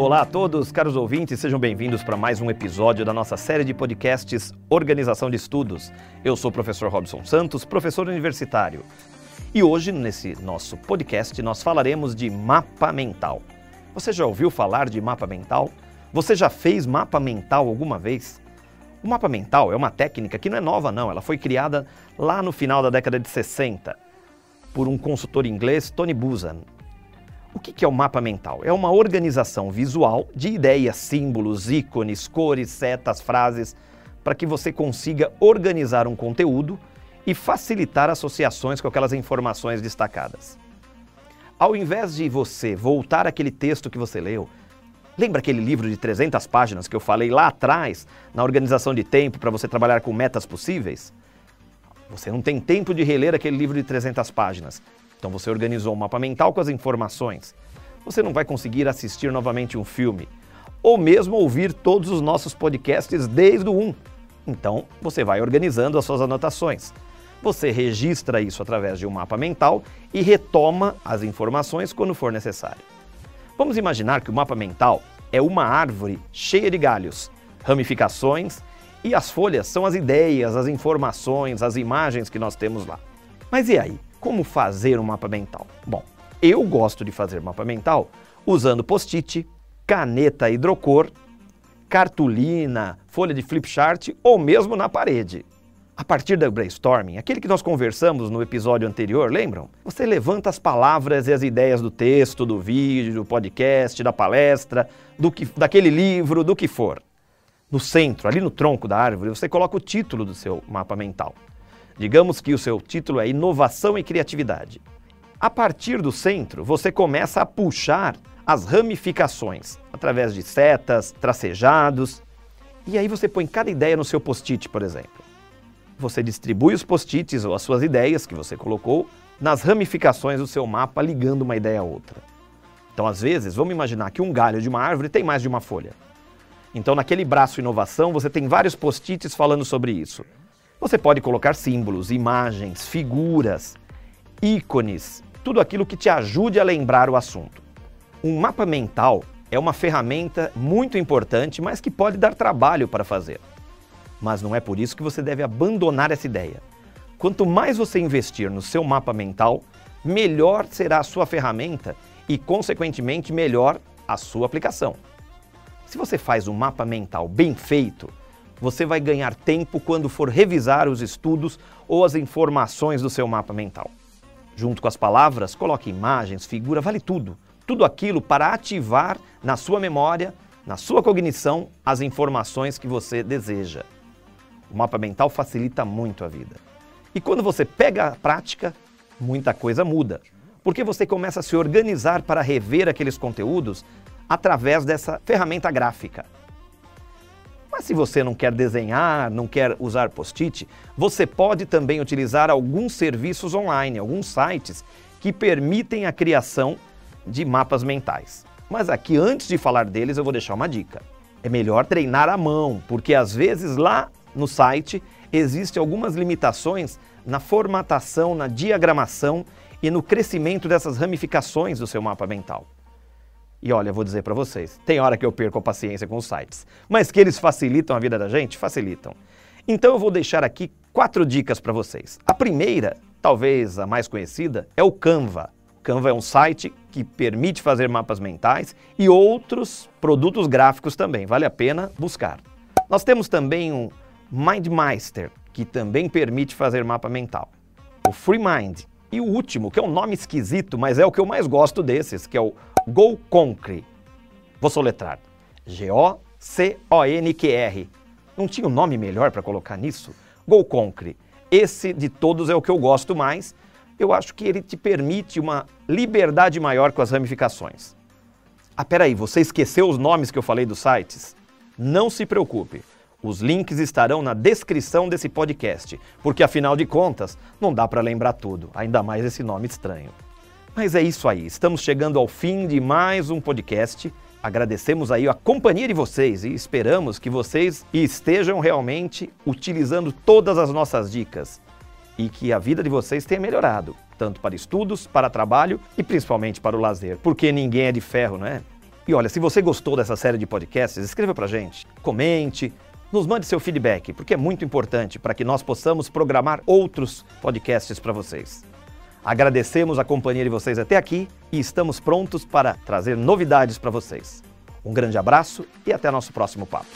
Olá a todos, caros ouvintes, sejam bem-vindos para mais um episódio da nossa série de podcasts Organização de Estudos. Eu sou o professor Robson Santos, professor universitário. E hoje, nesse nosso podcast, nós falaremos de mapa mental. Você já ouviu falar de mapa mental? Você já fez mapa mental alguma vez? O mapa mental é uma técnica que não é nova, não. Ela foi criada lá no final da década de 60 por um consultor inglês, Tony Buzan. O que é o mapa mental? É uma organização visual de ideias, símbolos, ícones, cores, setas, frases, para que você consiga organizar um conteúdo e facilitar associações com aquelas informações destacadas. Ao invés de você voltar aquele texto que você leu, lembra aquele livro de 300 páginas que eu falei lá atrás, na organização de tempo para você trabalhar com metas possíveis? Você não tem tempo de reler aquele livro de 300 páginas. Então você organizou um mapa mental com as informações. Você não vai conseguir assistir novamente um filme ou mesmo ouvir todos os nossos podcasts desde o 1. Então você vai organizando as suas anotações. Você registra isso através de um mapa mental e retoma as informações quando for necessário. Vamos imaginar que o mapa mental é uma árvore cheia de galhos, ramificações e as folhas são as ideias, as informações, as imagens que nós temos lá. Mas e aí? Como fazer um mapa mental? Bom, eu gosto de fazer mapa mental usando post-it, caneta hidrocor, cartolina, folha de flipchart ou mesmo na parede. A partir do brainstorming, aquele que nós conversamos no episódio anterior, lembram? Você levanta as palavras e as ideias do texto, do vídeo, do podcast, da palestra, do que, daquele livro, do que for. No centro, ali no tronco da árvore, você coloca o título do seu mapa mental. Digamos que o seu título é Inovação e Criatividade. A partir do centro, você começa a puxar as ramificações através de setas, tracejados. E aí você põe cada ideia no seu post-it, por exemplo. Você distribui os post-its ou as suas ideias que você colocou nas ramificações do seu mapa, ligando uma ideia a outra. Então, às vezes, vamos imaginar que um galho de uma árvore tem mais de uma folha. Então, naquele braço inovação, você tem vários post-its falando sobre isso. Você pode colocar símbolos, imagens, figuras, ícones, tudo aquilo que te ajude a lembrar o assunto. Um mapa mental é uma ferramenta muito importante, mas que pode dar trabalho para fazer. Mas não é por isso que você deve abandonar essa ideia. Quanto mais você investir no seu mapa mental, melhor será a sua ferramenta e, consequentemente, melhor a sua aplicação. Se você faz um mapa mental bem feito, você vai ganhar tempo quando for revisar os estudos ou as informações do seu mapa mental. Junto com as palavras, coloque imagens, figura, vale tudo. Tudo aquilo para ativar na sua memória, na sua cognição, as informações que você deseja. O mapa mental facilita muito a vida. E quando você pega a prática, muita coisa muda. Porque você começa a se organizar para rever aqueles conteúdos através dessa ferramenta gráfica. Mas se você não quer desenhar, não quer usar post-it, você pode também utilizar alguns serviços online, alguns sites que permitem a criação de mapas mentais. Mas aqui, antes de falar deles, eu vou deixar uma dica. É melhor treinar à mão, porque às vezes lá no site existem algumas limitações na formatação, na diagramação e no crescimento dessas ramificações do seu mapa mental. E olha, vou dizer para vocês, tem hora que eu perco a paciência com os sites, mas que eles facilitam a vida da gente, facilitam. Então eu vou deixar aqui quatro dicas para vocês. A primeira, talvez a mais conhecida, é o Canva. Canva é um site que permite fazer mapas mentais e outros produtos gráficos também, vale a pena buscar. Nós temos também um MindMeister, que também permite fazer mapa mental. O FreeMind. E o último, que é um nome esquisito, mas é o que eu mais gosto desses, que é o GoConquer. Vou soletrar. G-O-C-O-N-Q-R. Não tinha um nome melhor para colocar nisso? GoConquer. Esse de todos é o que eu gosto mais. Eu acho que ele te permite uma liberdade maior com as ramificações. Ah, peraí, você esqueceu os nomes que eu falei dos sites? Não se preocupe. Os links estarão na descrição desse podcast, porque afinal de contas, não dá para lembrar tudo, ainda mais esse nome estranho. Mas é isso aí, estamos chegando ao fim de mais um podcast. Agradecemos aí a companhia de vocês e esperamos que vocês estejam realmente utilizando todas as nossas dicas e que a vida de vocês tenha melhorado, tanto para estudos, para trabalho e principalmente para o lazer, porque ninguém é de ferro, não é? E olha, se você gostou dessa série de podcasts, escreva pra gente, comente, nos mande seu feedback, porque é muito importante para que nós possamos programar outros podcasts para vocês. Agradecemos a companhia de vocês até aqui e estamos prontos para trazer novidades para vocês. Um grande abraço e até nosso próximo papo.